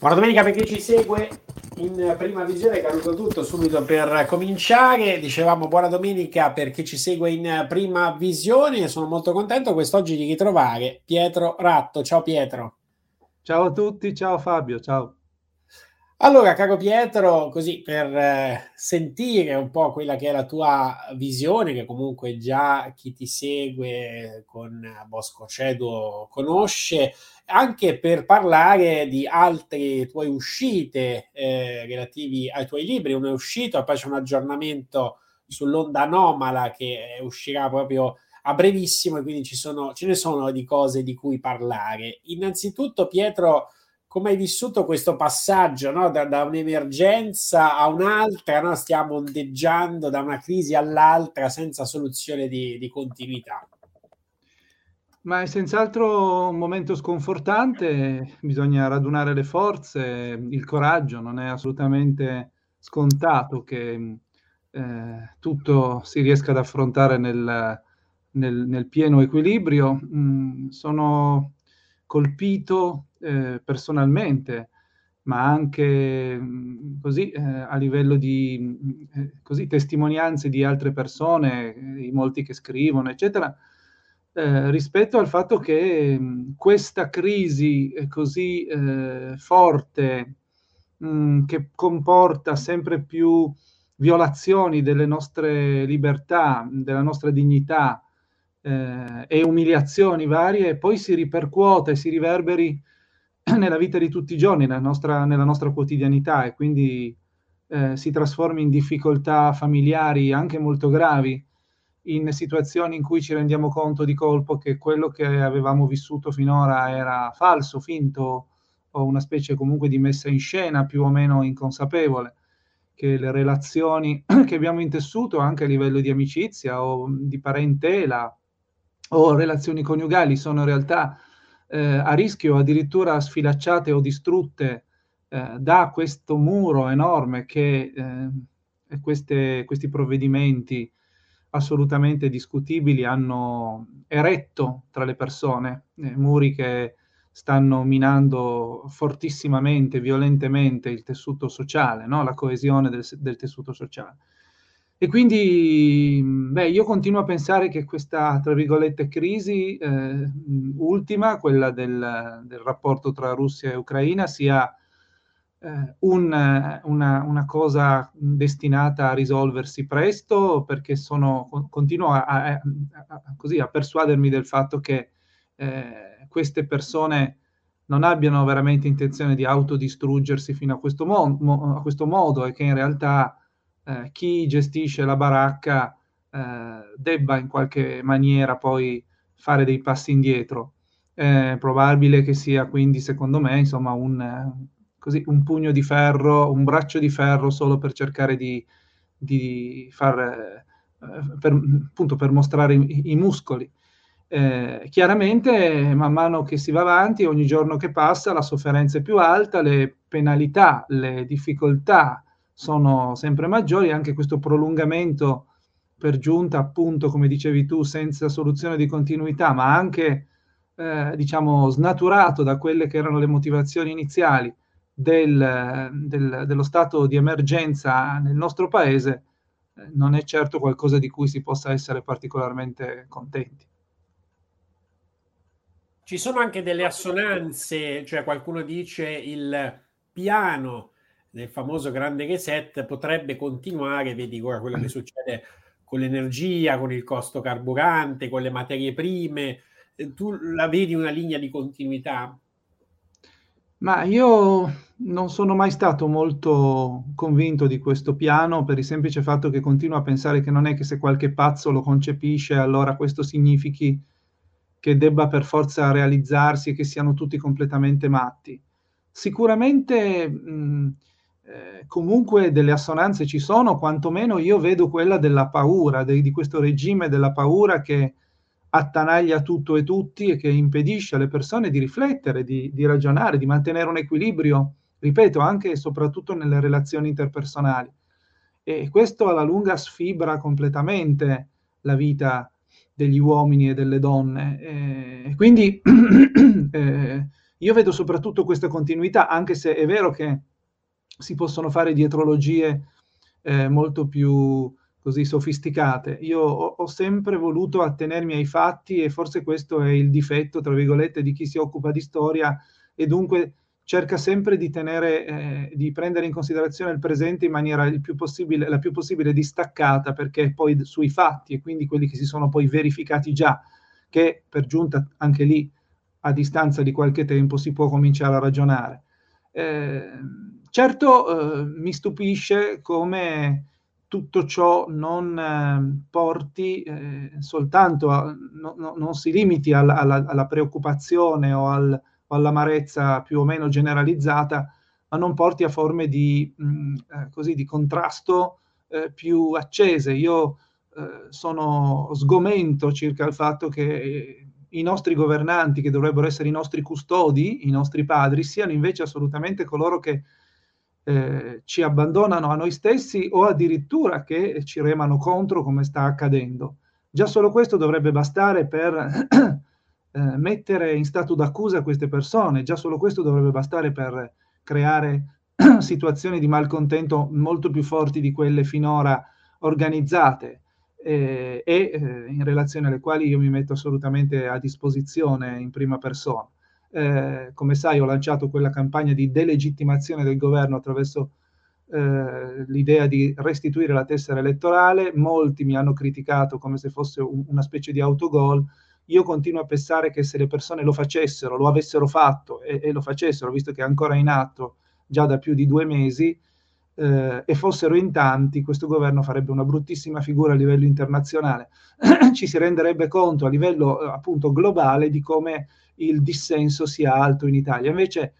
Buona domenica per chi ci segue in prima visione, caduto tutto subito per cominciare. Dicevamo buona domenica per chi ci segue in prima visione. Sono molto contento quest'oggi di ritrovare Pietro Ratto. Ciao Pietro. Ciao a tutti, ciao Fabio, ciao. Allora, caro Pietro, così per eh, sentire un po' quella che è la tua visione, che comunque già chi ti segue con Bosco Ceduo conosce, anche per parlare di altre tue uscite eh, relativi ai tuoi libri. Uno è uscito, poi c'è un aggiornamento sull'onda anomala che uscirà proprio a brevissimo e quindi sono, ce ne sono di cose di cui parlare. Innanzitutto, Pietro come hai vissuto questo passaggio no? da, da, un'emergenza a un'altra? No? Stiamo ondeggiando da una crisi all'altra senza soluzione di, di continuità. Ma è senz'altro un momento sconfortante, bisogna radunare le forze, il coraggio, non è assolutamente scontato che eh, tutto si riesca ad affrontare nel, nel, nel pieno equilibrio. Mm, sono colpito eh, personalmente, ma anche mh, così eh, a livello di mh, eh, così, testimonianze di altre persone, eh, i molti che scrivono, eccetera, rispetto al fatto che mh, questa crisi così forte, che comporta sempre più violazioni delle nostre libertà, della nostra dignità, eh, e umiliazioni varie, poi si ripercuote, si riverberi nella vita di tutti i giorni, nella nostra, nella nostra quotidianità e quindi eh, si trasformi in difficoltà familiari anche molto gravi, in situazioni in cui ci rendiamo conto di colpo che quello che avevamo vissuto finora era falso, finto o una specie comunque di messa in scena più o meno inconsapevole, che le relazioni che abbiamo intessuto anche a livello di amicizia o di parentela o relazioni coniugali sono in realtà eh, a rischio addirittura sfilacciate o distrutte eh, da questo muro enorme che eh, queste, questi provvedimenti assolutamente discutibili hanno eretto tra le persone, eh, muri che stanno minando fortissimamente, violentemente il tessuto sociale, no? la coesione del, del tessuto sociale. E quindi, beh, io continuo a pensare che questa, tra virgolette, crisi eh, ultima, quella del, del, rapporto tra Russia e Ucraina, sia eh, un, una, una, cosa destinata a risolversi presto, perché sono, continuo a, a, a, così, a persuadermi del fatto che eh, queste persone non abbiano veramente intenzione di autodistruggersi fino a questo, mo- mo- a questo modo e che in realtà eh, chi gestisce la baracca eh, debba in qualche maniera poi fare dei passi indietro. È probabile che sia quindi, secondo me, insomma, un, così, un pugno di ferro, un braccio di ferro solo per cercare di, di far, eh, per, appunto, per mostrare i, i muscoli. Eh, chiaramente, man mano che si va avanti, ogni giorno che passa, la sofferenza è più alta, le penalità, le difficoltà sono sempre maggiori, anche questo prolungamento per giunta, appunto, come dicevi tu, senza soluzione di continuità, ma anche, eh, diciamo, snaturato da quelle che erano le motivazioni iniziali del, del, dello stato di emergenza nel nostro paese, eh, non è certo qualcosa di cui si possa essere particolarmente contenti. Ci sono anche delle assonanze, cioè qualcuno dice il piano del famoso grande reset potrebbe continuare, vedi ora quello che succede con l'energia, con il costo carburante, con le materie prime, eh, tu la vedi una linea di continuità? Ma io non sono mai stato molto convinto di questo piano per il semplice fatto che continuo a pensare che non è che se qualche pazzo lo concepisce, allora questo significhi che debba per forza realizzarsi e che siano tutti completamente matti. Sicuramente mh, eh, comunque delle assonanze ci sono, quantomeno io vedo quella della paura, de, di questo regime della paura che attanaglia tutto e tutti e che impedisce alle persone di riflettere, di, di ragionare, di mantenere un equilibrio, ripeto, anche e soprattutto nelle relazioni interpersonali. E questo alla lunga sfibra completamente la vita degli uomini e delle donne. E quindi eh, io vedo soprattutto questa continuità, anche se è vero che si possono fare dietrologie eh, molto più così sofisticate. Io ho, ho, sempre voluto attenermi ai fatti e forse questo è il difetto, tra virgolette, di chi si occupa di storia e dunque cerca sempre di, tenere, eh, di prendere in considerazione il presente in maniera il più la più possibile distaccata, perché poi sui fatti e quindi quelli che si sono poi verificati già, che per giunta anche lì a distanza di qualche tempo si può cominciare a ragionare. Eh, certo eh, mi stupisce come tutto ciò non eh, porti eh, soltanto, a, no, no, non si limiti alla, alla, alla preoccupazione o al, o all'amarezza più o meno generalizzata, ma non porti a forme di, mh, mm, eh, così, di contrasto eh, più accese. Io eh, sono sgomento circa il fatto che i nostri governanti, che dovrebbero essere i nostri custodi, i nostri padri, siano invece assolutamente coloro che eh, ci abbandonano a noi stessi o addirittura che ci remano contro come sta accadendo. Già solo questo dovrebbe bastare per eh, mettere in stato d'accusa queste persone, già solo questo dovrebbe bastare per creare situazioni di malcontento molto più forti di quelle finora organizzate eh, e eh, in relazione alle quali io mi metto assolutamente a disposizione in prima persona. Eh, come sai ho lanciato quella campagna di delegittimazione del governo attraverso eh, l'idea di restituire la tessera elettorale, molti mi hanno criticato come se fosse un, una specie di autogol, io continuo a pensare che se le persone lo facessero, lo avessero fatto e, e lo facessero, visto che è ancora in atto già da più di due mesi, eh, e fossero in tanti, questo governo farebbe una bruttissima figura a livello internazionale. Ci si renderebbe conto a livello eh, appunto globale di come il dissenso sia alto in Italia. Invece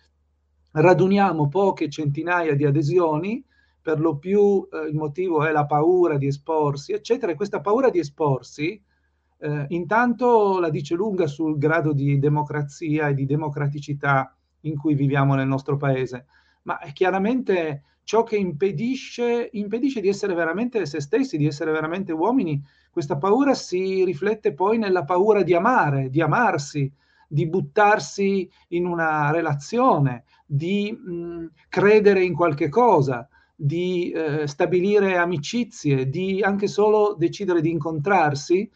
raduniamo poche centinaia di adesioni, per lo più eh, il motivo è la paura di esporsi, eccetera, e questa paura di esporsi eh, intanto la dice lunga sul grado di democrazia e di democraticità in cui viviamo nel nostro paese, ma chiaramente ciò che impedisce, impedisce di essere veramente se stessi, di essere veramente uomini. Questa paura si riflette poi nella paura di amare, di amarsi, di buttarsi in una relazione, di mh, credere in qualche cosa, di eh, stabilire amicizie, di anche solo decidere di incontrarsi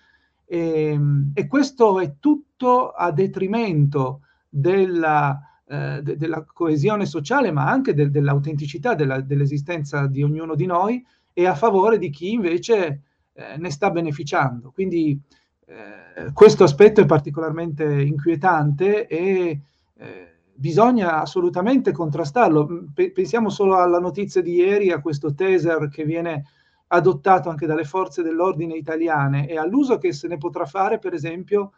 e, ehm, e questo è tutto a detrimento della, eh, de, della coesione sociale, ma anche de, dell'autenticità della, dell'esistenza di ognuno di noi e a favore di chi invece eh, ne sta beneficiando. Quindi eh, questo aspetto è particolarmente inquietante e eh, bisogna assolutamente contrastarlo. P- pensiamo solo alla notizia di ieri, a questo taser che viene adottato anche dalle forze dell'ordine italiane e all'uso che se ne potrà fare, per esempio,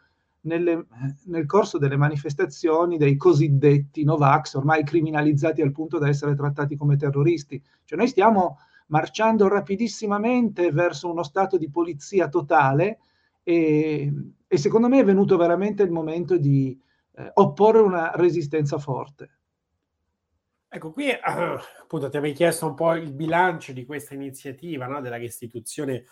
nelle, nel corso delle manifestazioni dei cosiddetti Novax, ormai criminalizzati al punto da essere trattati come terroristi. Cioè noi stiamo marciando rapidissimamente verso uno stato di polizia totale e, e, secondo me è venuto veramente il momento di eh, opporre una resistenza forte. Ecco, qui eh, appunto ti avevi chiesto un po' il bilancio di questa iniziativa, no? della restituzione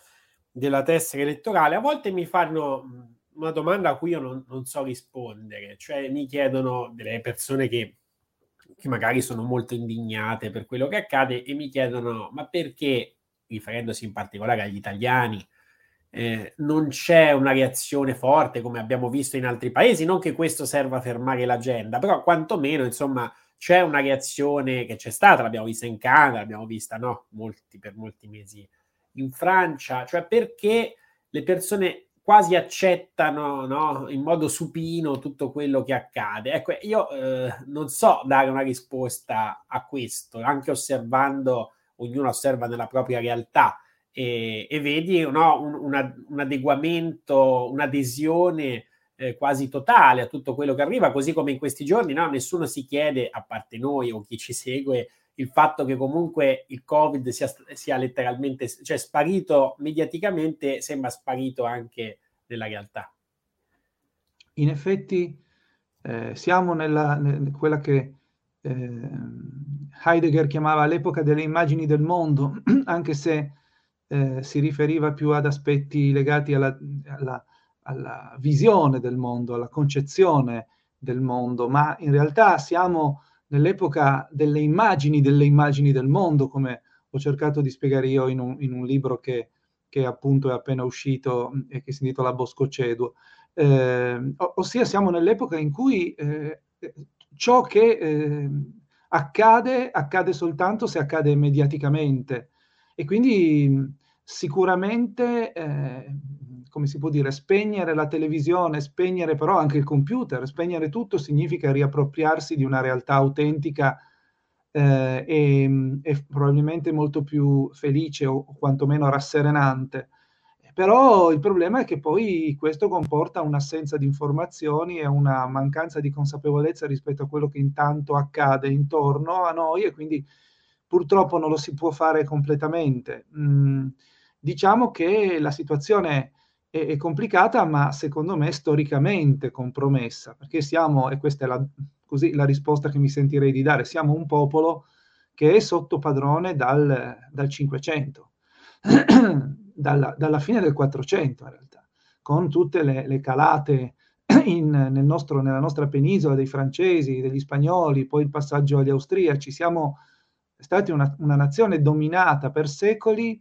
della tessera elettorale. A volte mi fanno una domanda a cui io non, non so rispondere, cioè mi chiedono delle persone che, che magari sono molto indignate per quello che accade e mi chiedono ma perché, riferendosi in particolare agli italiani, eh, non c'è una reazione forte come abbiamo visto in altri paesi, non che questo serva a fermare l'agenda, però quantomeno insomma c'è una reazione che c'è stata, l'abbiamo vista in Canada, l'abbiamo vista no, molti, per molti mesi in Francia, cioè perché le persone quasi accettano no, in modo supino tutto quello che accade. Ecco, io eh, non so dare una risposta a questo, anche osservando, ognuno osserva nella propria realtà e, e vedi no, un, una, un, adeguamento, un'adesione eh, quasi totale a tutto quello che arriva, così come in questi giorni no, nessuno si chiede, a parte noi o chi ci segue, il fatto che comunque il Covid sia, sia letteralmente, cioè sparito mediaticamente, sembra sparito anche nella realtà. In effetti eh, siamo nella, nella, quella che eh, Heidegger chiamava l'epoca delle immagini del mondo, anche se eh, si riferiva più ad aspetti legati alla, alla, alla visione del mondo, alla concezione del mondo, ma in realtà siamo nell'epoca delle immagini, delle immagini del mondo, come ho cercato di spiegare io in un, in un libro che, che, appunto è appena uscito e che si intitola Bosco Ceduo. Eh, ossia siamo nell'epoca in cui eh, ciò che eh, accade, accade soltanto se accade mediaticamente e quindi sicuramente eh, come si può dire, spegnere la televisione, spegnere però anche il computer, spegnere tutto significa riappropriarsi di una realtà autentica eh, e, e, probabilmente molto più felice o, o quantomeno rasserenante. Però il problema è che poi questo comporta un'assenza di informazioni e una mancanza di consapevolezza rispetto a quello che intanto accade intorno a noi e quindi purtroppo non lo si può fare completamente. Mm, diciamo che la situazione è, è, complicata, ma secondo me storicamente compromessa, perché siamo, e questa è la, così, la risposta che mi sentirei di dare, siamo un popolo che è sotto padrone dal, dal 500, dalla, dalla, fine del 400 in realtà, con tutte le, le calate in, nel nostro, nella nostra penisola dei francesi, degli spagnoli, poi il passaggio agli austriaci. Siamo stati una, una nazione dominata per secoli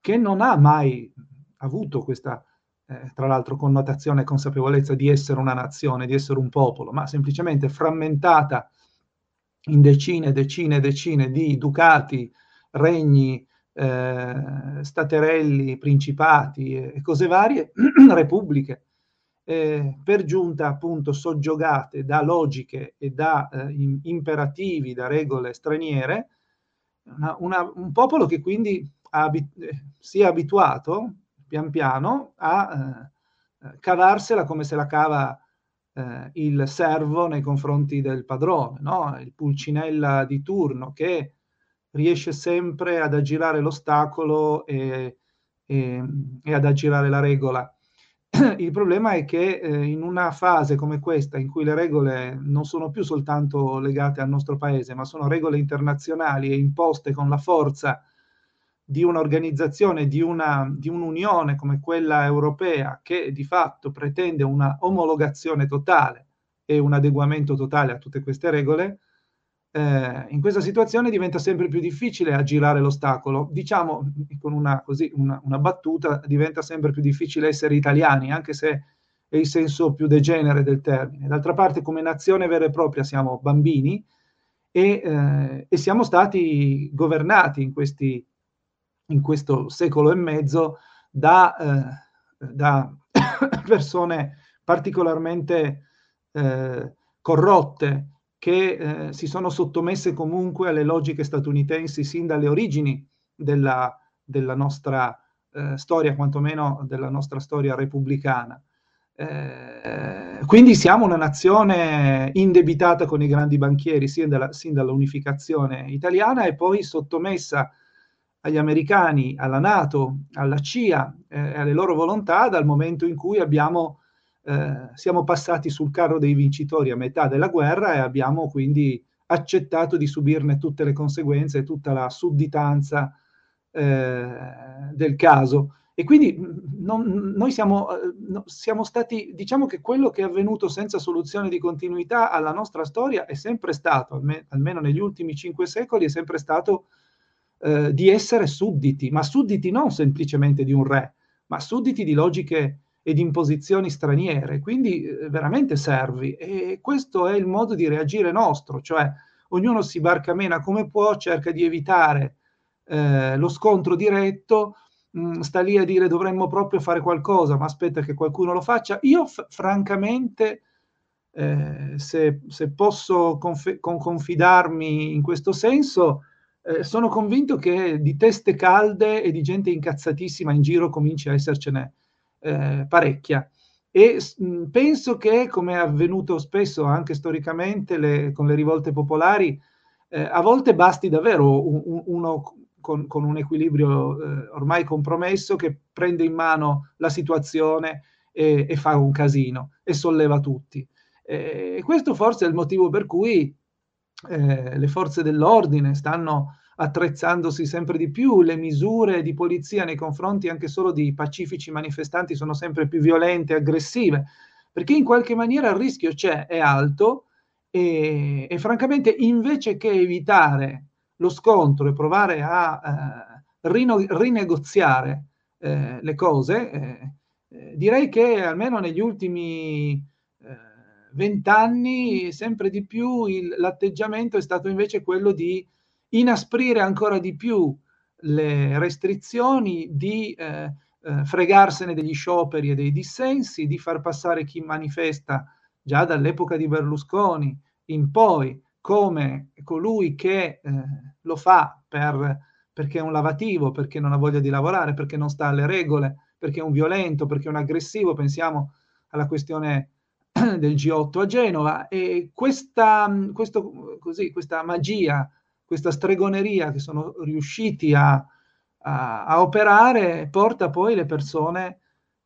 che non ha mai avuto questa eh, tra l'altro connotazione e consapevolezza di essere una nazione, di essere un popolo, ma semplicemente frammentata in decine decine e decine di ducati, regni, eh, staterelli, principati e cose varie, repubbliche, eh, per giunta appunto soggiogate da logiche e da eh, imperativi, da regole straniere, una, una, un popolo che quindi abit- eh, si è abituato pian piano a eh, cavarsela come se la cava eh, il servo nei confronti del padrone, no? il pulcinella di turno che riesce sempre ad aggirare l'ostacolo e, e, e ad aggirare la regola. Il problema è che eh, in una fase come questa, in cui le regole non sono più soltanto legate al nostro paese, ma sono regole internazionali e imposte con la forza di un'organizzazione, di, una, di un'unione come quella europea che di fatto pretende una omologazione totale e un adeguamento totale a tutte queste regole, eh, in questa situazione diventa sempre più difficile aggirare l'ostacolo. Diciamo con una, così, una, una battuta, diventa sempre più difficile essere italiani, anche se è il senso più degenere del termine. D'altra parte, come nazione vera e propria siamo bambini e, eh, e siamo stati governati in questi in questo secolo e mezzo da, eh, da persone particolarmente eh, corrotte che eh, si sono sottomesse comunque alle logiche statunitensi sin dalle origini della, della nostra eh, storia, quantomeno della nostra storia repubblicana. Eh, quindi siamo una nazione indebitata con i grandi banchieri sin, dalla, sin dall'unificazione italiana e poi sottomessa agli americani, alla Nato, alla CIA e eh, alle loro volontà dal momento in cui abbiamo, eh, siamo passati sul carro dei vincitori a metà della guerra e abbiamo quindi accettato di subirne tutte le conseguenze e tutta la sudditanza eh, del caso. E quindi non, noi siamo, siamo, stati, diciamo che quello che è avvenuto senza soluzione di continuità alla nostra storia è sempre stato, almeno negli ultimi cinque secoli, è sempre stato eh, di essere sudditi, ma sudditi non semplicemente di un re, ma sudditi di logiche e di imposizioni straniere, quindi eh, veramente servi. E questo è il modo di reagire nostro, cioè ognuno si barcamena come può, cerca di evitare eh, lo scontro diretto, mh, mm, sta lì a dire dovremmo proprio fare qualcosa, ma aspetta che qualcuno lo faccia. Io f- francamente, eh, se, se, posso conf- con confidarmi in questo senso, eh, sono convinto che di teste calde e di gente incazzatissima in giro cominci a essercene eh, parecchia. E mh, penso che, come è avvenuto spesso anche storicamente le, con le rivolte popolari, eh, a volte basti davvero un, un, uno con, con, un equilibrio eh, ormai compromesso che prende in mano la situazione e, e fa un casino e solleva tutti. E questo forse è il motivo per cui eh, le forze dell'ordine stanno attrezzandosi sempre di più, le misure di polizia nei confronti anche solo di pacifici manifestanti sono sempre più violente, aggressive, perché in qualche maniera il rischio c'è, è alto e, e francamente invece che evitare lo scontro e provare a eh, rino, rinegoziare eh, le cose, eh, eh direi che almeno negli ultimi vent'anni sempre di più il, l'atteggiamento è stato invece quello di inasprire ancora di più le restrizioni, di eh, eh, fregarsene degli scioperi e dei dissensi, di far passare chi manifesta già dall'epoca di Berlusconi in poi come colui che eh, lo fa per, perché è un lavativo, perché non ha voglia di lavorare, perché non sta alle regole, perché è un violento, perché è un aggressivo, pensiamo alla questione del G8 a Genova e questa, questo, così, questa magia questa stregoneria che sono riusciti a, a, a operare porta poi le persone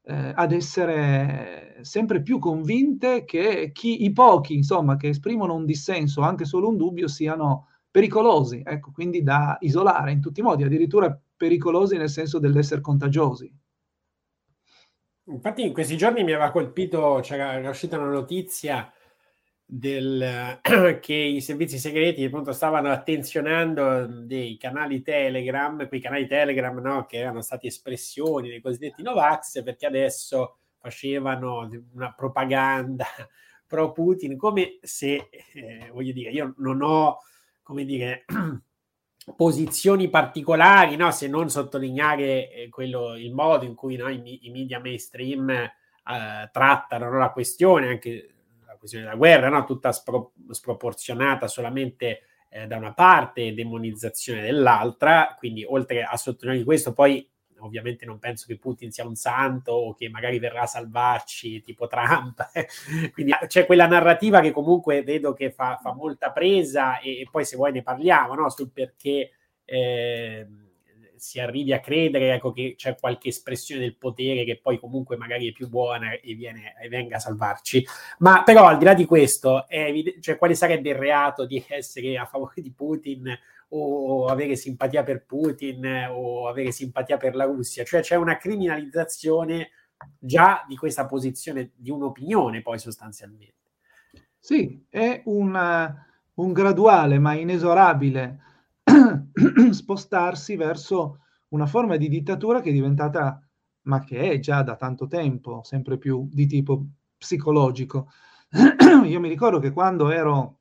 eh, ad essere sempre più convinte che chi, i pochi, insomma, che esprimono un dissenso, anche solo un dubbio, siano pericolosi, ecco, quindi da isolare in tutti i modi, addirittura pericolosi nel senso dell'essere contagiosi. Infatti in questi giorni mi aveva colpito, c'era uscita una notizia del, che i servizi segreti appunto stavano attenzionando dei canali Telegram, quei canali Telegram no, che erano stati espressioni dei cosiddetti Novax, perché adesso facevano una propaganda pro Putin, come se, eh, voglio dire, io non ho, come dire, posizioni particolari, no, se non sottolineare eh, quello, il modo in cui no, i, i, media mainstream eh, trattano no, la questione, anche questione della guerra, tutta spro- sproporzionata solamente eh, da una parte e demonizzazione dell'altra, quindi oltre a sottolineare questo, poi ovviamente non penso che Putin sia un santo o che magari verrà a salvarci tipo Trump, quindi c'è quella narrativa che comunque vedo che fa, fa molta presa e, e, poi se vuoi ne parliamo no? sul perché... Eh, si arrivi a credere ecco, che c'è qualche espressione del potere che poi comunque magari è più buona e, viene, e venga a salvarci. Ma però al di là di questo, evidente, cioè, quale sarebbe il reato di essere a favore di Putin o avere simpatia per Putin o avere simpatia per la Russia? Cioè c'è una criminalizzazione già di questa posizione, di un'opinione poi sostanzialmente. Sì, è una, un graduale ma inesorabile spostarsi verso una forma di dittatura che è diventata, ma che è già da tanto tempo, sempre più di tipo psicologico. Io mi ricordo che quando ero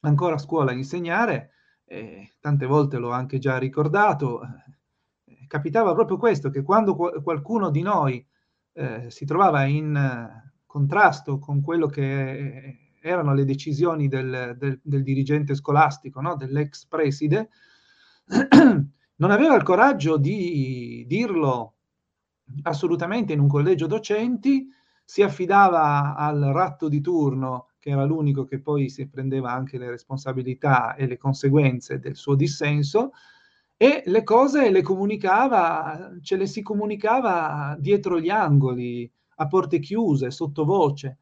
ancora a scuola a insegnare, eh, tante volte l'ho anche già ricordato, eh, capitava proprio questo, che quando qu- qualcuno di noi eh, si trovava in eh, contrasto con quello che erano le decisioni del, del, del dirigente scolastico, no? dell'ex preside, non aveva il coraggio di dirlo assolutamente in un collegio docenti, si affidava al ratto di turno, che era l'unico che poi si prendeva anche le responsabilità e le conseguenze del suo dissenso, e le cose le comunicava, ce le si comunicava dietro gli angoli, a porte chiuse, sottovoce.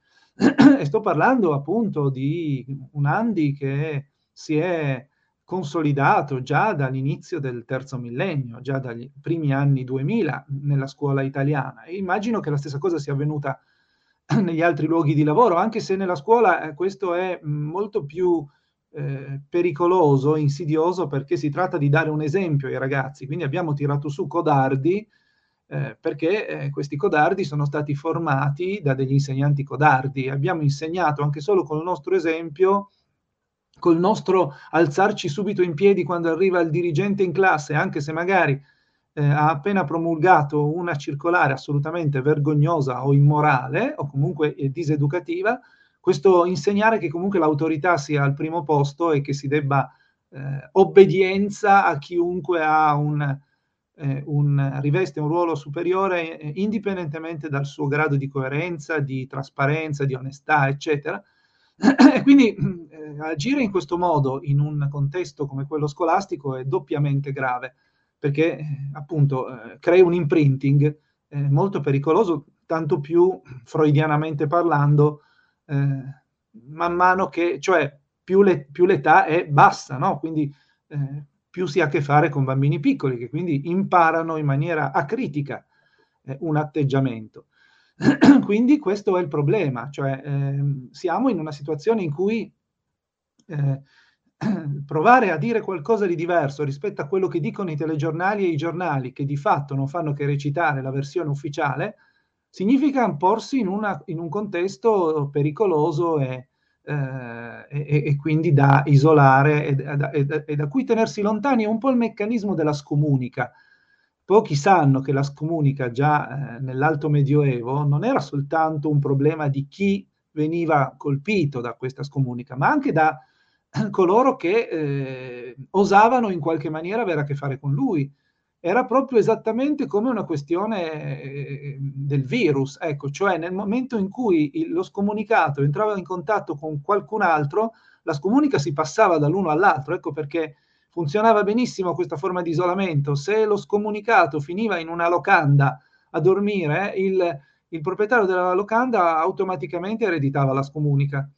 e sto parlando appunto di un Andy che si è consolidato già dall'inizio del terzo millennio, già dagli primi anni 2000 nella scuola italiana. E immagino che la stessa cosa sia avvenuta negli altri luoghi di lavoro, anche se nella scuola eh, questo è molto più eh, pericoloso, insidioso, perché si tratta di dare un esempio ai ragazzi. Quindi abbiamo tirato su codardi eh, perché eh, questi codardi sono stati formati da degli insegnanti codardi. Abbiamo insegnato anche solo con il nostro esempio, col nostro alzarci subito in piedi quando arriva il dirigente in classe, anche se magari eh, ha appena promulgato una circolare assolutamente vergognosa o immorale o comunque diseducativa, questo insegnare che comunque l'autorità sia al primo posto e che si debba eh, obbedienza a chiunque ha un, eh, un, riveste un ruolo superiore eh, indipendentemente dal suo grado di coerenza, di trasparenza, di onestà, eccetera. E quindi eh, agire in questo modo in un contesto come quello scolastico è doppiamente grave, perché eh, appunto eh, crea un imprinting eh, molto pericoloso, tanto più freudianamente parlando, man mano che, cioè più, le, più l'età è bassa, no? Quindi più si ha a che fare con bambini piccoli, che quindi imparano in maniera acritica un atteggiamento. Quindi questo è il problema, cioè eh, siamo in una situazione in cui eh, provare a dire qualcosa di diverso rispetto a quello che dicono i telegiornali e i giornali, che di fatto non fanno che recitare la versione ufficiale, significa porsi in, una, in un contesto pericoloso e, eh, e, e, quindi da isolare e, e, e da cui tenersi lontani. È un po' il meccanismo della scomunica Pochi sanno che la scomunica già eh, nell'alto medioevo non era soltanto un problema di chi veniva colpito da questa scomunica, ma anche da coloro che eh, osavano in qualche maniera avere a che fare con lui. Era proprio esattamente come una questione eh, del virus, ecco, cioè nel momento in cui il, lo scomunicato entrava in contatto con qualcun altro, la scomunica si passava dall'uno all'altro, ecco perché funzionava benissimo questa forma di isolamento. Se lo scomunicato finiva in una locanda a dormire, il, il proprietario della locanda automaticamente ereditava la scomunica.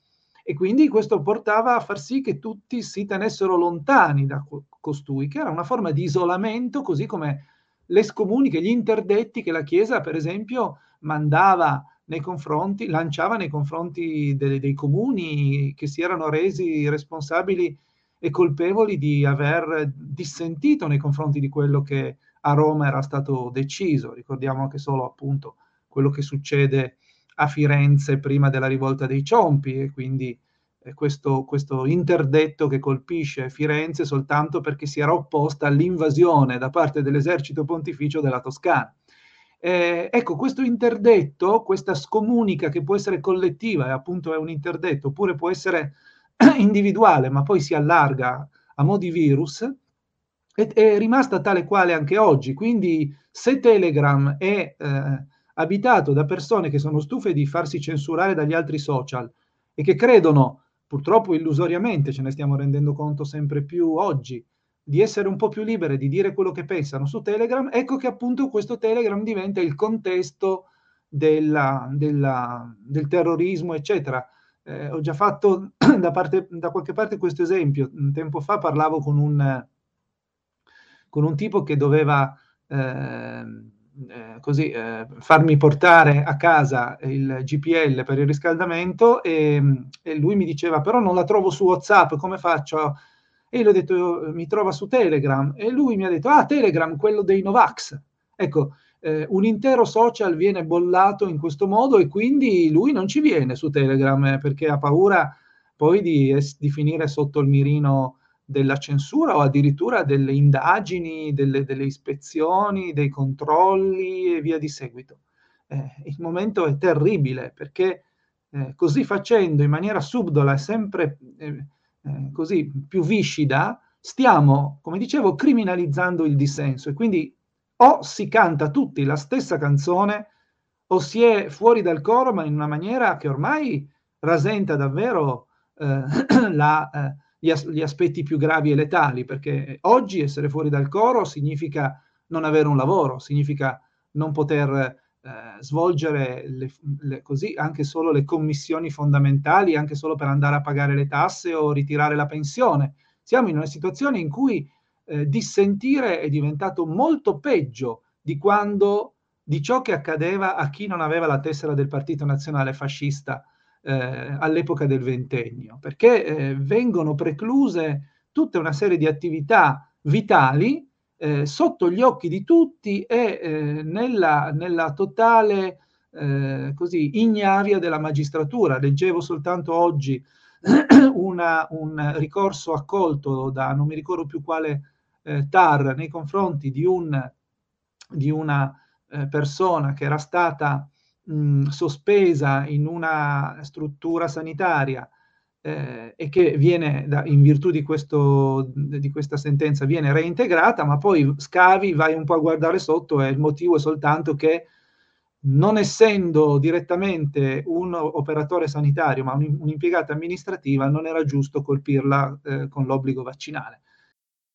E quindi questo portava a far sì che tutti si tenessero lontani da costui, che era una forma di isolamento, così come le scomuniche, gli interdetti che la Chiesa, per esempio, mandava nei confronti, lanciava nei confronti dei, dei comuni che si erano resi responsabili e colpevoli di aver dissentito nei confronti di quello che a Roma era stato deciso. Ricordiamo anche solo appunto quello che succede a Firenze prima della rivolta dei Ciompi e quindi eh, questo, questo, interdetto che colpisce Firenze soltanto perché si era opposta all'invasione da parte dell'esercito pontificio della Toscana. Eh, ecco, questo interdetto, questa scomunica che può essere collettiva e appunto è un interdetto, oppure può essere individuale, ma poi si allarga a mo' di virus, è, è rimasta tale quale anche oggi. Quindi se Telegram è eh, abitato da persone che sono stufe di farsi censurare dagli altri social e che credono, purtroppo illusoriamente, ce ne stiamo rendendo conto sempre più oggi, di essere un po' più libere, di dire quello che pensano su Telegram, ecco che appunto questo Telegram diventa il contesto della, della, del terrorismo, eccetera eh, ho già fatto da, parte, da, qualche parte questo esempio. Un tempo fa parlavo con un, con un tipo che doveva eh, così, eh, farmi portare a casa il GPL per il riscaldamento e, e, lui mi diceva però non la trovo su WhatsApp, come faccio? E gli ho detto mi trova su Telegram e lui mi ha detto ah Telegram, quello dei Novax. Ecco, eh, un intero social viene bollato in questo modo e quindi lui non ci viene su Telegram eh, perché ha paura poi di, di, finire sotto il mirino della censura o addirittura delle indagini, delle, delle ispezioni, dei controlli e via di seguito. Eh, il momento è terribile perché eh, così facendo in maniera subdola e sempre eh, eh, così più viscida, stiamo, come dicevo, criminalizzando il dissenso e quindi o si canta tutti la stessa canzone o si è fuori dal coro, ma in una maniera che ormai rasenta davvero eh, la, eh, gli, as- gli aspetti più gravi e letali, perché oggi essere fuori dal coro significa non avere un lavoro, significa non poter eh, svolgere le, le, così anche solo le commissioni fondamentali, anche solo per andare a pagare le tasse o ritirare la pensione. Siamo in una situazione in cui eh, dissentire è diventato molto peggio di quando di ciò che accadeva a chi non aveva la tessera del Partito Nazionale Fascista eh, all'epoca del ventennio, perché eh, vengono precluse tutta una serie di attività vitali eh, sotto gli occhi di tutti e eh, nella, nella, totale eh, così, ignavia della magistratura. Leggevo soltanto oggi una, un ricorso accolto da non mi ricordo più quale eh, TAR nei confronti di, un, di una persona che era stata mh, sospesa in una struttura sanitaria eh, e che viene, da, in virtù di, questo, di questa sentenza, viene reintegrata, ma poi scavi, vai un po' a guardare sotto e il motivo è soltanto che non essendo direttamente un operatore sanitario, ma un'impiegata amministrativa, non era giusto colpirla eh, con l'obbligo vaccinale.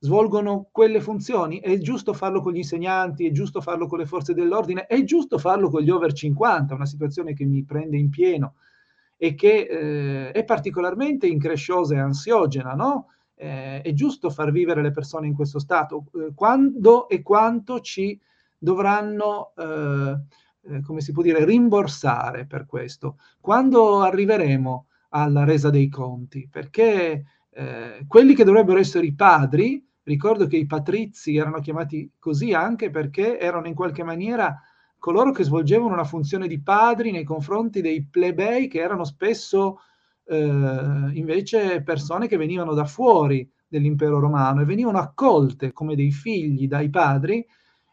svolgono quelle funzioni, è giusto farlo con gli insegnanti, è giusto farlo con le forze dell'ordine, è giusto farlo con gli over 50, una situazione che mi prende in pieno e che eh, è particolarmente incresciosa e ansiogena, no? Eh, è giusto far vivere le persone in questo stato. Eh, quando e quanto ci dovranno, eh, eh, come si può dire, rimborsare per questo? Quando arriveremo alla resa dei conti? Perché eh, quelli che dovrebbero essere i padri, Ricordo che i patrizi erano chiamati così anche perché erano in qualche maniera coloro che svolgevano una funzione di padri nei confronti dei plebei che erano spesso eh, invece persone che venivano da fuori dell'impero romano e venivano accolte come dei figli dai padri.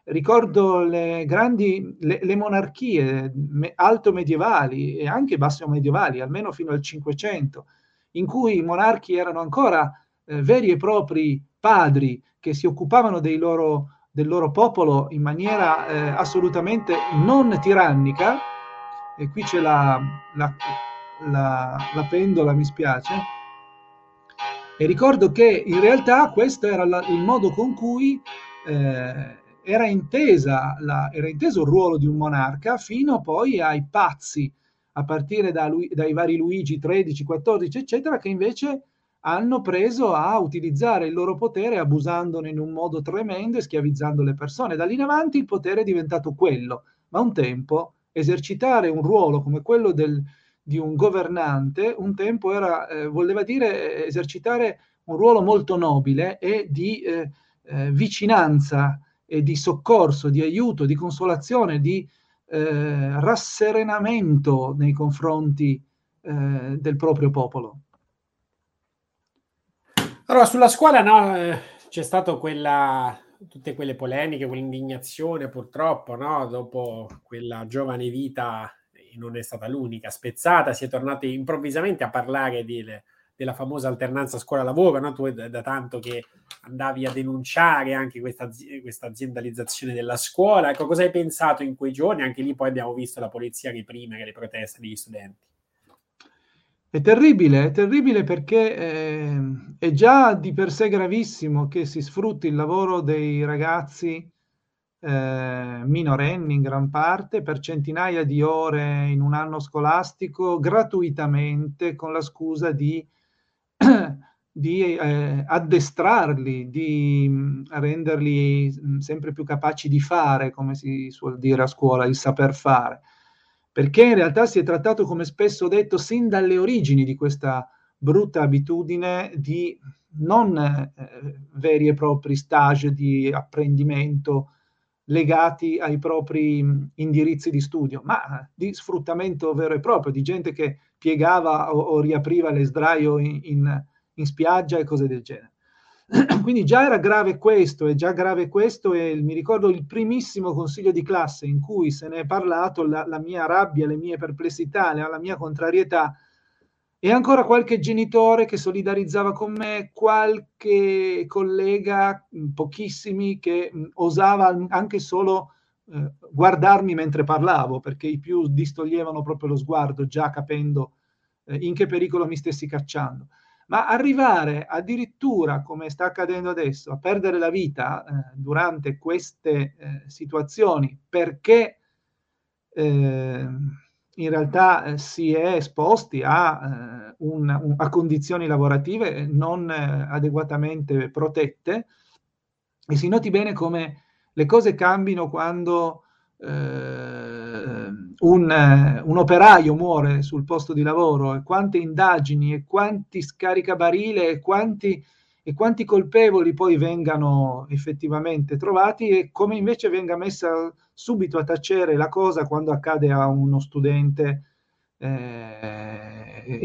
Ricordo le grandi le, le monarchie me, alto medievali e anche basso medievali, almeno fino al Cinquecento, in cui i monarchi erano ancora eh, veri e propri padri che si occupavano loro, del loro popolo in maniera eh, assolutamente non tirannica, e qui c'è la, la, la, la pendola, mi spiace, e ricordo che in realtà questo era la, il modo con cui eh, era, la, era inteso il ruolo di un monarca fino poi ai pazzi, a partire da dai vari Luigi 13, 14, eccetera, che invece hanno preso a utilizzare il loro potere abusandone in un modo tremendo e schiavizzando le persone. Da lì in avanti il potere è diventato quello, ma un tempo esercitare un ruolo come quello del, di un governante, un tempo era, eh, voleva dire esercitare un ruolo molto nobile e di eh, eh, vicinanza e di soccorso, di aiuto, di consolazione, di eh, rasserenamento nei confronti eh, del proprio popolo. Allora, sulla scuola no, eh, c'è stato quella, tutte quelle polemiche, quell'indignazione purtroppo, no? dopo quella giovane vita non è stata l'unica, spezzata, si è tornati improvvisamente a parlare di, della famosa alternanza scuola-lavoro, no? tu da, da, tanto che andavi a denunciare anche questa, questa, aziendalizzazione della scuola, ecco cosa hai pensato in quei giorni? Anche lì poi abbiamo visto la polizia reprimere le proteste degli studenti. È terribile, è terribile perché eh, è già di per sé gravissimo che si sfrutti il lavoro dei ragazzi eh, minorenni in gran parte per centinaia di ore in un anno scolastico gratuitamente con la scusa di, di eh, addestrarli, di mh, renderli mh, sempre più capaci di fare, come si suol dire a scuola, il saper fare perché in realtà si è trattato, come spesso detto, sin dalle origini di questa brutta abitudine di non eh, veri e propri stage di apprendimento legati ai propri indirizzi di studio, ma di sfruttamento vero e proprio, di gente che piegava o, o riapriva le sdraio in, in, in spiaggia e cose del genere. Quindi già era grave questo, è già grave questo e mi ricordo il primissimo consiglio di classe in cui se ne è parlato, la, la mia rabbia, le mie perplessità, la, la mia contrarietà. E ancora qualche genitore che solidarizzava con me, qualche collega, pochissimi, che osava anche solo eh, guardarmi mentre parlavo, perché i più distoglievano proprio lo sguardo, già capendo eh, in che pericolo mi stessi cacciando ma arrivare addirittura, come sta accadendo adesso, a perdere la vita eh, durante queste eh, situazioni perché eh, in realtà eh, si è esposti a, eh, un, un, a condizioni lavorative non eh, adeguatamente protette e si noti bene come le cose cambino quando un, eh, un, operaio muore sul posto di lavoro e quante indagini e quanti scaricabarile e quanti, e quanti colpevoli poi vengano effettivamente trovati e come invece venga messa subito a tacere la cosa quando accade a uno studente eh,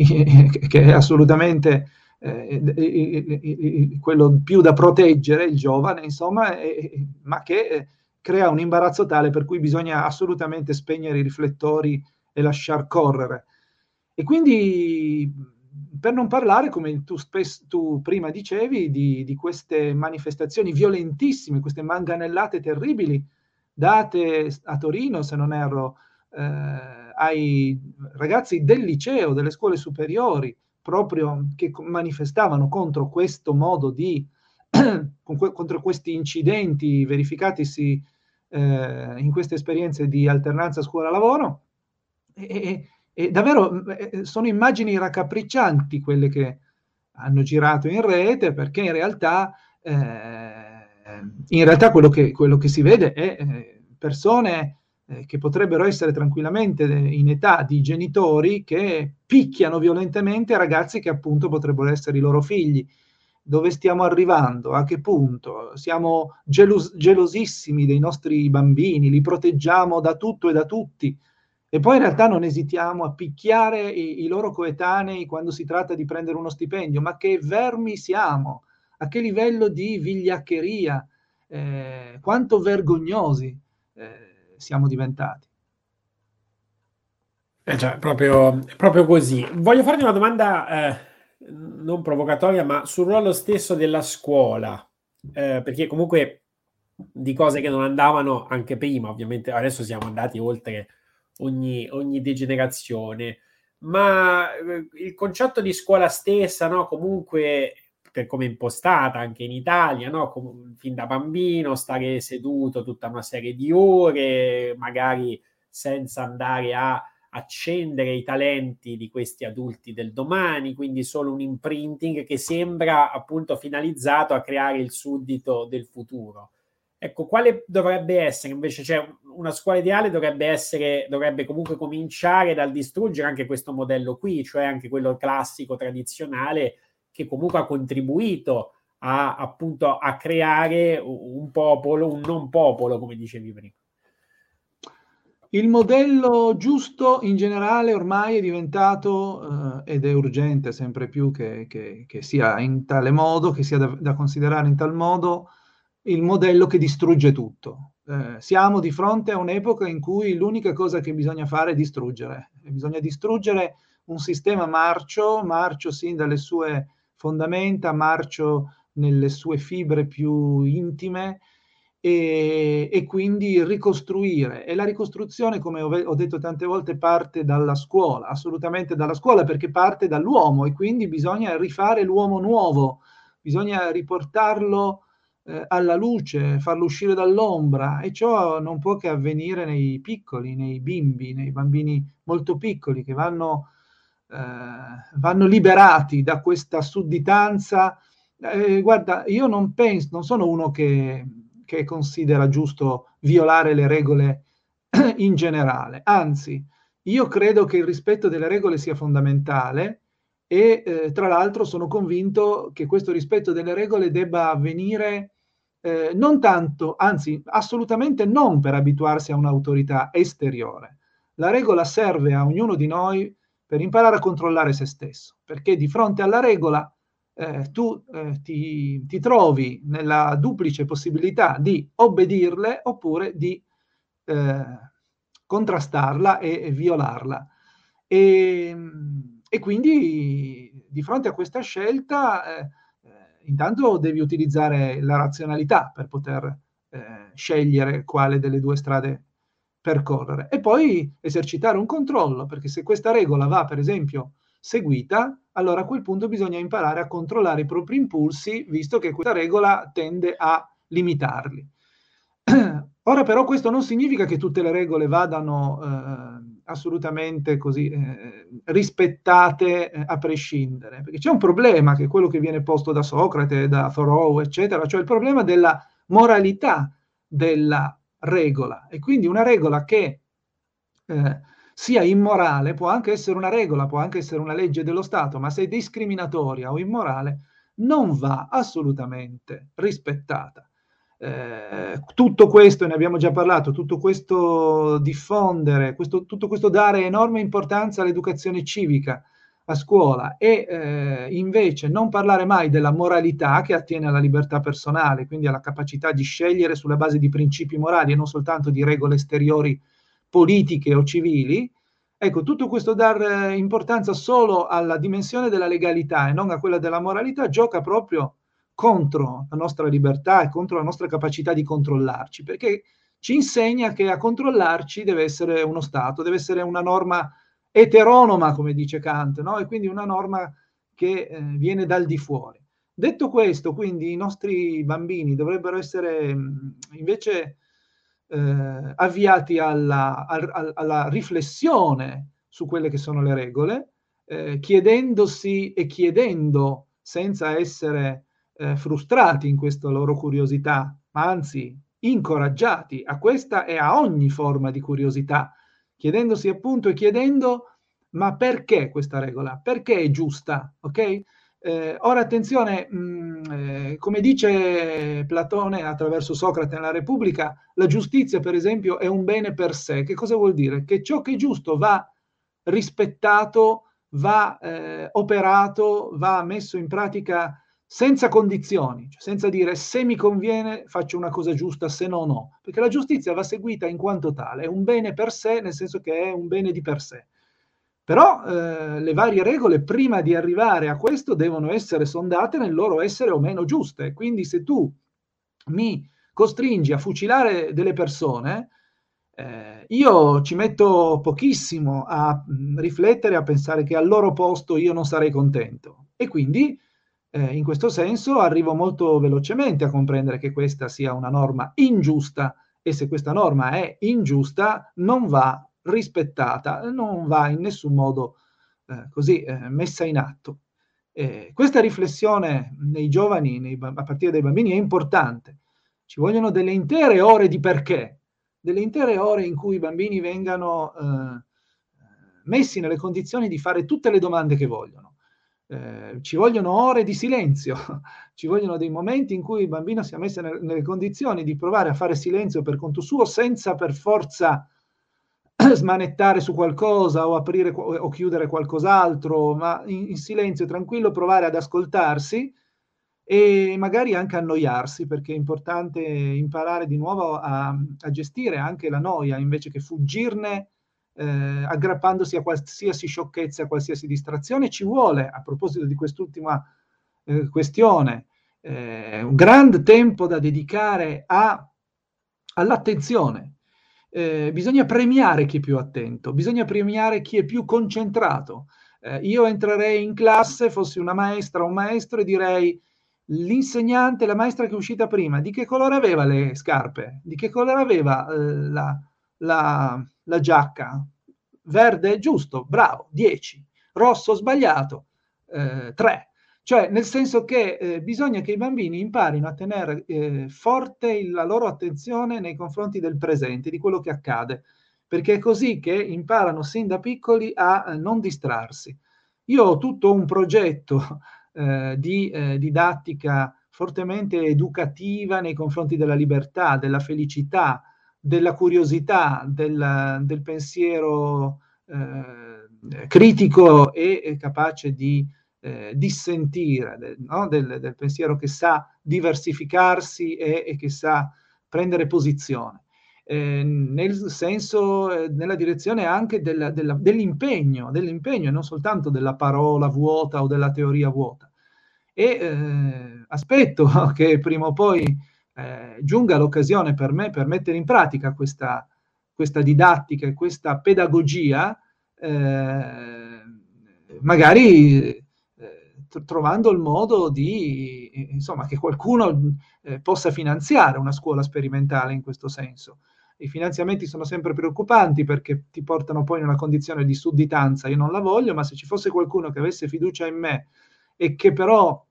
che è assolutamente eh, quello più da proteggere, il giovane, insomma, eh, ma che crea un imbarazzo tale per cui bisogna assolutamente spegnere i riflettori e lasciar correre. E quindi, per non parlare, come tu, spes- tu prima dicevi, di, di, queste manifestazioni violentissime, queste manganellate terribili date a Torino, se non erro, eh, ai ragazzi del liceo, delle scuole superiori, proprio che manifestavano contro questo modo di contro questi incidenti verificatisi eh, in queste esperienze di alternanza scuola-lavoro. E, e, e davvero eh, sono immagini raccapriccianti quelle che hanno girato in rete, perché in realtà, eh, in realtà quello, che, quello, che, si vede è eh, persone eh, che potrebbero essere tranquillamente in età di genitori che picchiano violentemente ragazzi che appunto potrebbero essere i loro figli dove stiamo arrivando, a che punto, siamo gelos- gelosissimi dei nostri bambini, li proteggiamo da tutto e da tutti. E poi in realtà non esitiamo a picchiare i, i loro coetanei quando si tratta di prendere uno stipendio, ma che vermi siamo, a che livello di vigliaccheria, eh, quanto vergognosi eh, siamo diventati. Eh già, proprio, proprio così. Voglio farti una domanda eh, non provocatoria, ma sul ruolo stesso della scuola, eh, perché comunque di cose che non andavano anche prima, ovviamente adesso siamo andati oltre ogni, ogni degenerazione, ma eh, il concetto di scuola stessa, no, comunque per come è impostata anche in Italia, no? Com- fin da bambino, stare seduto tutta una serie di ore, magari senza andare a accendere i talenti di questi adulti del domani, quindi solo un imprinting che sembra appunto finalizzato a creare il suddito del futuro. Ecco, quale dovrebbe essere invece, cioè una scuola ideale dovrebbe essere, dovrebbe comunque cominciare dal distruggere anche questo modello qui, cioè anche quello classico, tradizionale, che comunque ha contribuito a, appunto a creare un popolo, un non popolo, come dicevi prima. Il modello giusto in generale ormai è diventato, eh, ed è urgente sempre più che, che, che, sia in tale modo, che sia da, da, considerare in tal modo, il modello che distrugge tutto. eh, siamo di fronte a un'epoca in cui l'unica cosa che bisogna fare è distruggere. Bisogna distruggere un sistema marcio, marcio sin dalle sue fondamenta, marcio nelle sue fibre più intime e, e quindi ricostruire. E la ricostruzione, come ho, ho detto tante volte, parte dalla scuola, assolutamente dalla scuola, perché parte dall'uomo e quindi bisogna rifare l'uomo nuovo, bisogna riportarlo eh, alla luce, farlo uscire dall'ombra e ciò non può che avvenire nei piccoli, nei bimbi, nei bambini molto piccoli che vanno, eh, vanno liberati da questa sudditanza. Eh, guarda, io non penso, non sono uno che, che considera giusto violare le regole in generale, anzi, io credo che il rispetto delle regole sia fondamentale e eh, tra l'altro sono convinto che questo rispetto delle regole debba avvenire eh, non tanto, anzi assolutamente non per abituarsi a un'autorità esteriore. La regola serve a ognuno di noi per imparare a controllare se stesso, perché di fronte alla regola eh, tu eh, ti, ti, trovi nella duplice possibilità di obbedirle oppure di eh, contrastarla e, e violarla. E, e quindi di fronte a questa scelta, eh, eh, intanto devi utilizzare la razionalità per poter eh, scegliere quale delle due strade percorrere e poi esercitare un controllo, perché se questa regola va, per esempio, seguita, allora a quel punto bisogna imparare a controllare i propri impulsi, visto che questa regola tende a limitarli. Ora però questo non significa che tutte le regole vadano eh, assolutamente così eh, rispettate eh, a prescindere, perché c'è un problema che è quello che viene posto da Socrate, da Thoreau, eccetera, cioè il problema della moralità della regola e quindi una regola che eh, sia immorale può anche essere una regola, può anche essere una legge dello Stato, ma se è discriminatoria o immorale non va assolutamente rispettata. Eh, tutto questo, ne abbiamo già parlato, tutto questo diffondere, questo, tutto questo dare enorme importanza all'educazione civica a scuola e eh, invece non parlare mai della moralità che attiene alla libertà personale, quindi alla capacità di scegliere sulla base di principi morali e non soltanto di regole esteriori politiche o civili. Ecco, tutto questo dar importanza solo alla dimensione della legalità e non a quella della moralità gioca proprio contro la nostra libertà e contro la nostra capacità di controllarci, perché ci insegna che a controllarci deve essere uno Stato, deve essere una norma eteronoma, come dice Kant, no? e quindi una norma che eh, viene dal di fuori. Detto questo, quindi i nostri bambini dovrebbero essere invece eh, avviati alla, alla, alla, riflessione su quelle che sono le regole, eh, chiedendosi e chiedendo senza essere eh, frustrati in questa loro curiosità, ma anzi incoraggiati a questa e a ogni forma di curiosità, chiedendosi appunto e chiedendo ma perché questa regola? Perché è giusta? Ok? Eh, ora attenzione, mh, mm, eh, come dice Platone attraverso Socrate nella Repubblica, la giustizia per esempio è un bene per sé. Che cosa vuol dire? Che ciò che è giusto va rispettato, va eh, operato, va messo in pratica senza condizioni, cioè senza dire se mi conviene faccio una cosa giusta, se no no, perché la giustizia va seguita in quanto tale, è un bene per sé, nel senso che è un bene di per sé. Però eh, le varie regole prima di arrivare a questo devono essere sondate nel loro essere o meno giuste. Quindi se tu mi costringi a fucilare delle persone, eh, io ci metto pochissimo a mh, riflettere, a pensare che al loro posto io non sarei contento. E quindi eh, in questo senso arrivo molto velocemente a comprendere che questa sia una norma ingiusta e se questa norma è ingiusta non va rispettata, non va in nessun modo eh, così eh, messa in atto. questa riflessione nei giovani, nei, a partire dai bambini, è importante. Ci vogliono delle intere ore di perché, delle intere ore in cui i bambini vengano eh, messi nelle condizioni di fare tutte le domande che vogliono eh, ci vogliono ore di silenzio, ci vogliono dei momenti in cui il bambino sia messo nelle, nelle condizioni di provare a fare silenzio per conto suo senza per forza smanettare su qualcosa o aprire o chiudere qualcos'altro, ma in, in silenzio, tranquillo, provare ad ascoltarsi e magari anche annoiarsi, perché è importante imparare di nuovo a, a gestire anche la noia invece che fuggirne eh, aggrappandosi a qualsiasi sciocchezza, a qualsiasi distrazione. Ci vuole, a proposito di quest'ultima eh, questione, eh, un grande tempo da dedicare a, all'attenzione. Eh, bisogna premiare chi è più attento, bisogna premiare chi è più concentrato. Eh, io entrerei in classe, fossi una maestra o un maestro e direi l'insegnante, la maestra che è uscita prima, di che colore aveva le scarpe? Di che colore aveva eh, la, la, la giacca? Verde, giusto, bravo, 10. Rosso, sbagliato, eh, 3. Cioè, nel senso che eh, bisogna che i bambini imparino a tenere eh, forte la loro attenzione nei confronti del presente, di quello che accade, perché è così che imparano sin da piccoli a eh, non distrarsi. Io ho tutto un progetto eh, di eh, didattica fortemente educativa nei confronti della libertà, della felicità, della curiosità, del, del pensiero eh, critico e, e, capace di eh, dissentire, del, no? del, del, pensiero che sa diversificarsi e, e che sa prendere posizione. Eh, nel senso, eh, nella direzione anche della, della, dell'impegno, dell'impegno e non soltanto della parola vuota o della teoria vuota. E eh, aspetto che prima o poi eh, giunga l'occasione per me per mettere in pratica questa, questa didattica e questa pedagogia, eh, magari trovando il modo di, insomma, che qualcuno eh, possa finanziare una scuola sperimentale in questo senso. I finanziamenti sono sempre preoccupanti perché ti portano poi in una condizione di sudditanza. Io non la voglio, ma se ci fosse qualcuno che avesse fiducia in me e che però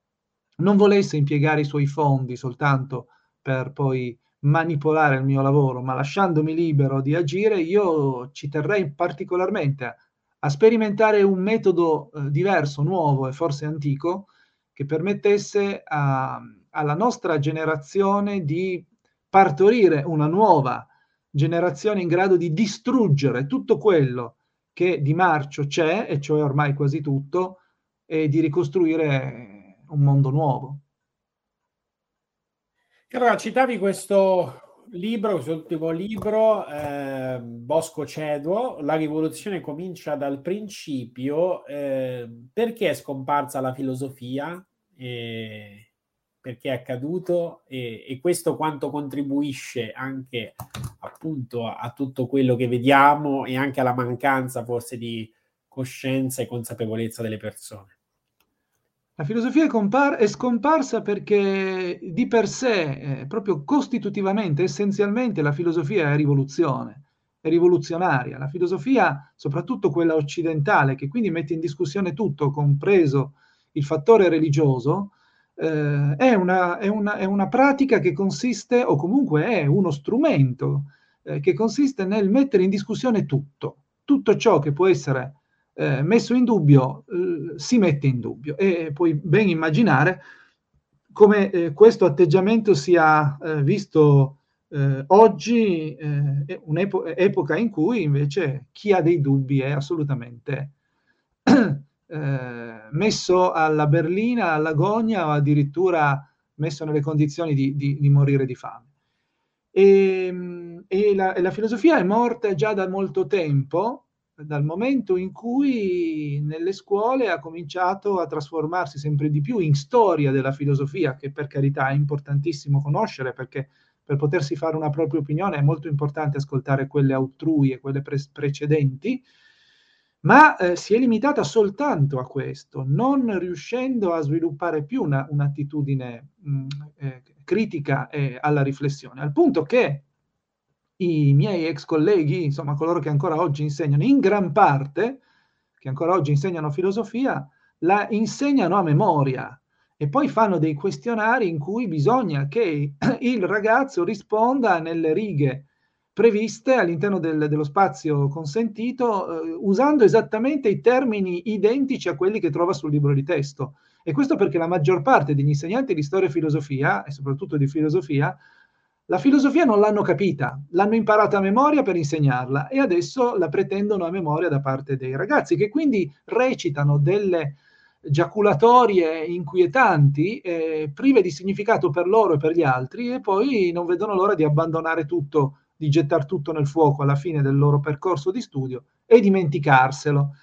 non volesse impiegare i suoi fondi soltanto per poi manipolare il mio lavoro, ma lasciandomi libero di agire, io ci terrei particolarmente a, sperimentare un metodo eh, diverso, nuovo e forse antico, che permettesse a, alla nostra generazione di partorire una nuova generazione in grado di distruggere tutto quello che di marcio c'è, e cioè ormai quasi tutto, e di ricostruire un mondo nuovo. Allora, citavi questo libro, questo ultimo libro, eh, Bosco Ceduo, La rivoluzione comincia dal principio. Eh, perché è scomparsa la filosofia? Eh, perché è accaduto e, questo quanto contribuisce anche appunto a, a, tutto quello che vediamo e anche alla mancanza forse di coscienza e consapevolezza delle persone. La filosofia è, compar- è scomparsa perché di per sé, eh, proprio costitutivamente, essenzialmente, la filosofia è rivoluzione, è rivoluzionaria. La filosofia, soprattutto quella occidentale, che quindi mette in discussione tutto, compreso il fattore religioso, eh, è, una, è, una, è, una, pratica che consiste, o comunque è uno strumento, eh, che consiste nel mettere in discussione tutto, tutto ciò che può essere eh, messo in dubbio, eh, si mette in dubbio. E puoi ben immaginare come eh, questo atteggiamento sia eh, visto oggi, un'epoca in cui invece chi ha dei dubbi è assolutamente eh, messo alla berlina, all'agonia o addirittura messo nelle condizioni di, di, di morire di fame. E, e, la, e, la, filosofia è morta già da molto tempo, dal momento in cui nelle scuole ha cominciato a trasformarsi sempre di più in storia della filosofia, che per carità è importantissimo conoscere perché per potersi fare una propria opinione è molto importante ascoltare quelle altrui e quelle pre- precedenti, ma eh, si è limitata soltanto a questo, non riuscendo a sviluppare più una, un'attitudine mh, mm, eh, critica e alla riflessione, al punto che i miei ex colleghi, insomma coloro che ancora oggi insegnano, in gran parte, che ancora oggi insegnano filosofia, la insegnano a memoria e poi fanno dei questionari in cui bisogna che il ragazzo risponda nelle righe previste all'interno del, dello spazio consentito eh, usando esattamente i termini identici a quelli che trova sul libro di testo. E questo perché la maggior parte degli insegnanti di storia e filosofia, e soprattutto di filosofia, la filosofia non l'hanno capita, l'hanno imparata a memoria per insegnarla e adesso la pretendono a memoria da parte dei ragazzi, che quindi recitano delle giaculatorie inquietanti, eh, prive di significato per loro e per gli altri, e poi non vedono l'ora di abbandonare tutto, di gettare tutto nel fuoco alla fine del loro percorso di studio e dimenticarselo.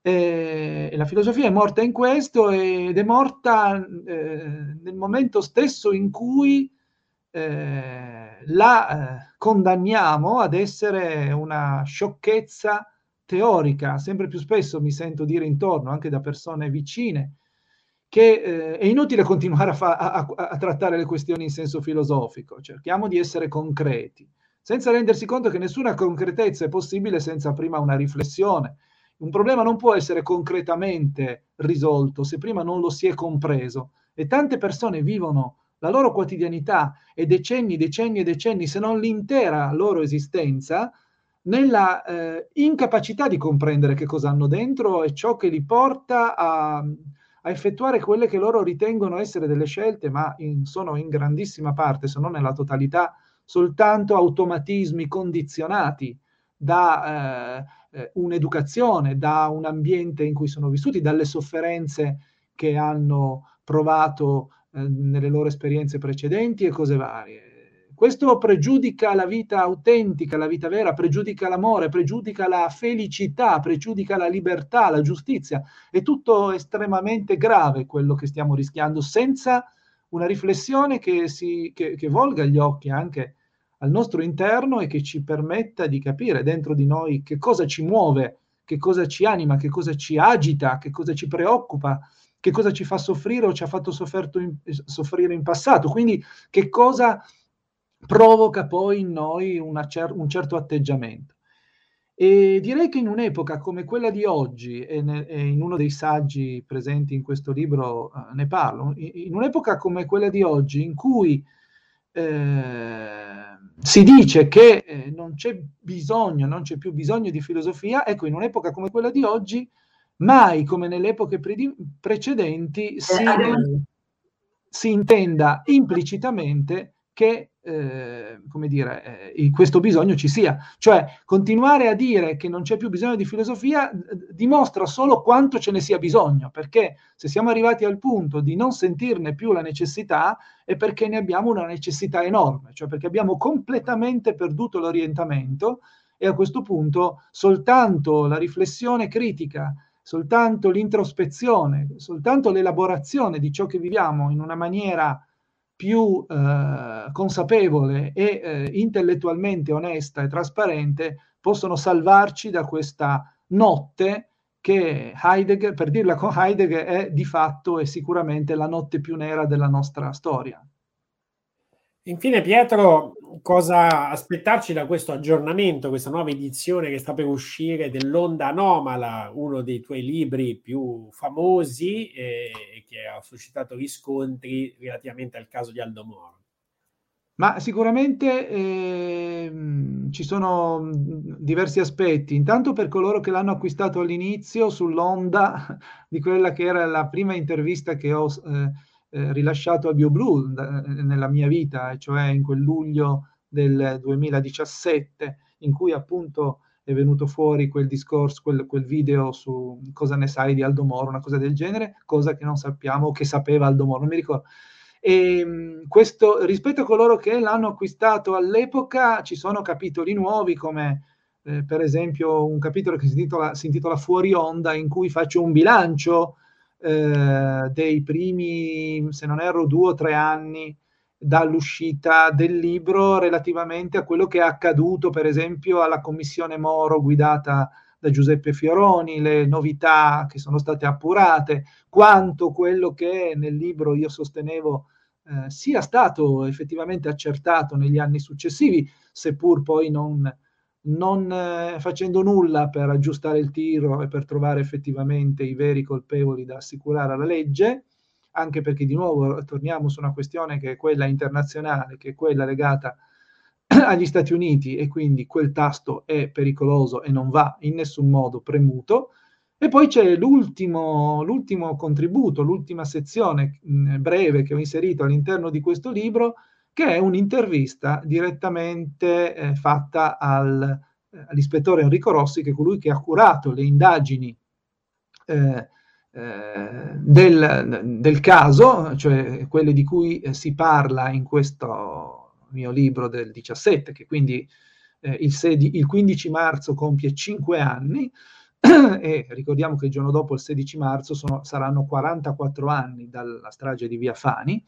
Eh, la filosofia è morta in questo ed è morta eh, nel momento stesso in cui eh, la eh, condanniamo ad essere una sciocchezza teorica. Sempre più spesso mi sento dire intorno, anche da persone vicine, che eh, è inutile continuare a, fa- a, a, trattare le questioni in senso filosofico, cerchiamo di essere concreti, senza rendersi conto che nessuna concretezza è possibile senza prima una riflessione. Un problema non può essere concretamente risolto se prima non lo si è compreso. E tante persone vivono la loro quotidianità e decenni, decenni e decenni, se non l'intera loro esistenza, nella eh, incapacità di comprendere che cosa hanno dentro e ciò che li porta a, a effettuare quelle che loro ritengono essere delle scelte, ma in, sono in grandissima parte, se non nella totalità, soltanto automatismi condizionati da eh, eh un'educazione, da un ambiente in cui sono vissuti, dalle sofferenze che hanno provato eh, nelle loro esperienze precedenti e cose varie. Questo pregiudica la vita autentica, la vita vera, pregiudica l'amore, pregiudica la felicità, pregiudica la libertà, la giustizia. È tutto estremamente grave quello che stiamo rischiando, senza una riflessione che, si, che, che volga gli occhi anche al nostro interno e che ci permetta di capire dentro di noi che cosa ci muove, che cosa ci anima, che cosa ci agita, che cosa ci preoccupa, che cosa ci fa soffrire o ci ha fatto in, soffrire in passato, quindi che cosa provoca poi in noi cer- un certo atteggiamento. E direi che in un'epoca come quella di oggi, e, ne, e in uno dei saggi presenti in questo libro uh, ne parlo, in, in, un'epoca come quella di oggi in cui eh, si dice che eh, non c'è bisogno, non c'è più bisogno di filosofia, ecco, in un'epoca come quella di oggi mai come nelle epoche pre- precedenti eh, si, si, intenda implicitamente che eh, come dire, eh, questo bisogno ci sia. Cioè, continuare a dire che non c'è più bisogno di filosofia dimostra solo quanto ce ne sia bisogno, perché se siamo arrivati al punto di non sentirne più la necessità è perché ne abbiamo una necessità enorme, cioè perché abbiamo completamente perduto l'orientamento e a questo punto soltanto la riflessione critica soltanto l'introspezione, soltanto l'elaborazione di ciò che viviamo in una maniera più eh, consapevole e eh, intellettualmente onesta e trasparente possono salvarci da questa notte che Heidegger, per dirla con Heidegger, è di fatto e sicuramente la notte più nera della nostra storia. Infine, Pietro, cosa aspettarci da questo aggiornamento, questa nuova edizione che sta per uscire dell'Onda Anomala, uno dei tuoi libri più famosi e che ha suscitato riscontri relativamente al caso di Aldo Moro? Ma sicuramente eh, ci sono diversi aspetti. Intanto per coloro che l'hanno acquistato all'inizio sull'onda di quella che era la prima intervista che ho eh, eh, rilasciato a BioBlue da, nella mia vita, cioè in quel luglio del 2017, in cui appunto è venuto fuori quel discorso, quel, quel, video su cosa ne sai di Aldo Moro, una cosa del genere, cosa che non sappiamo, che sapeva Aldo Moro, non mi ricordo. E ehm, questo, rispetto a coloro che l'hanno acquistato all'epoca, ci sono capitoli nuovi come eh, per esempio un capitolo che si intitola, si intitola Fuori onda, in cui faccio un bilancio eh, dei primi, se non erro, due o tre anni dall'uscita del libro relativamente a quello che è accaduto, per esempio, alla commissione Moro guidata da Giuseppe Fioroni, le novità che sono state appurate, quanto quello che nel libro io sostenevo eh, sia stato effettivamente accertato negli anni successivi, seppur poi non non eh, facendo nulla per aggiustare il tiro e per trovare effettivamente i veri colpevoli da assicurare alla legge, anche perché di nuovo torniamo su una questione che è quella internazionale, che è quella legata agli Stati Uniti e quindi quel tasto è pericoloso e non va in nessun modo premuto. E poi c'è l'ultimo, l'ultimo contributo, l'ultima sezione mh, breve che ho inserito all'interno di questo libro, che è un'intervista direttamente eh, fatta al, eh, all'ispettore Enrico Rossi, che è colui che ha curato le indagini eh, eh, del, del, caso, cioè quelle di cui eh, si parla in questo mio libro del 17, che quindi eh, il, 16, il 15 marzo compie 5 anni, e ricordiamo che il giorno dopo, il 16 marzo, sono, saranno 44 anni dalla strage di Via Fani,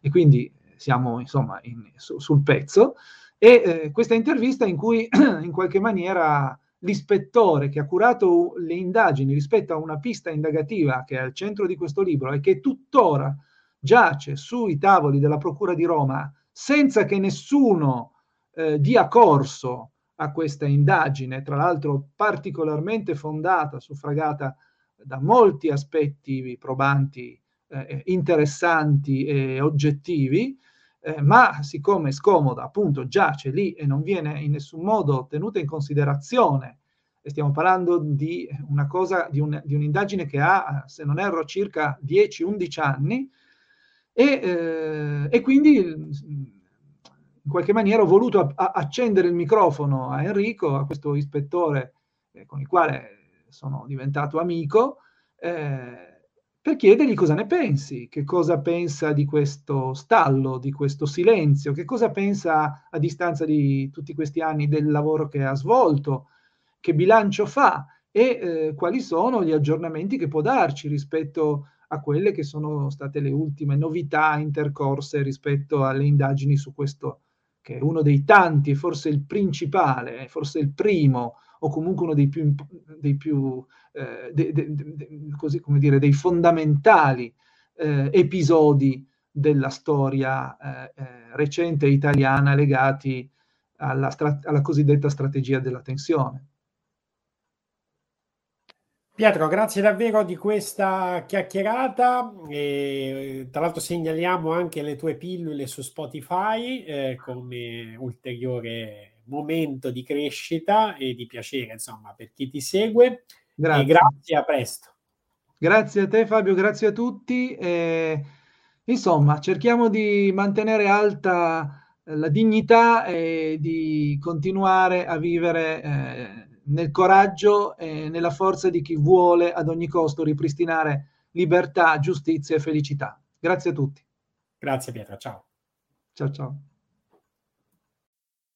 e quindi siamo insomma in, su, sul pezzo. E eh, questa intervista in cui in qualche maniera l'ispettore che ha curato le indagini rispetto a una pista indagativa che è al centro di questo libro e che tuttora giace sui tavoli della Procura di Roma senza che nessuno eh, dia corso a questa indagine, tra l'altro particolarmente fondata, suffragata da molti aspetti probanti, eh, interessanti e oggettivi, eh, ma siccome scomoda, appunto, giace lì e non viene in nessun modo tenuta in considerazione, e stiamo parlando di una cosa, di, un, di un'indagine che ha, se non erro, circa 10-11 anni, e, eh, e, quindi in qualche maniera ho voluto a, a accendere il microfono a Enrico, a questo ispettore eh, con il quale sono diventato amico, eh, per chiedergli cosa ne pensi, che cosa pensa di questo stallo, di questo silenzio, che cosa pensa a distanza di tutti questi anni del lavoro che ha svolto, che bilancio fa e eh, quali sono gli aggiornamenti che può darci rispetto a quelle che sono state le ultime novità intercorse rispetto alle indagini su questo, che è uno dei tanti, forse il principale, forse il primo o comunque uno dei più, dei più eh, de, de, de, dire, dei fondamentali eh, episodi della storia eh, eh recente italiana legati alla, strat- alla cosiddetta strategia della tensione. Pietro, grazie davvero di questa chiacchierata. E, tra l'altro segnaliamo anche le tue pillole su Spotify eh, come ulteriore momento di crescita e di piacere, insomma, per chi ti segue. Grazie, grazie a presto. Grazie a te Fabio, grazie a tutti. Eh, insomma, cerchiamo di mantenere alta la dignità e di continuare a vivere eh, nel coraggio e nella forza di chi vuole ad ogni costo ripristinare libertà, giustizia e felicità. Grazie a tutti. Grazie Pietro, ciao. Ciao ciao.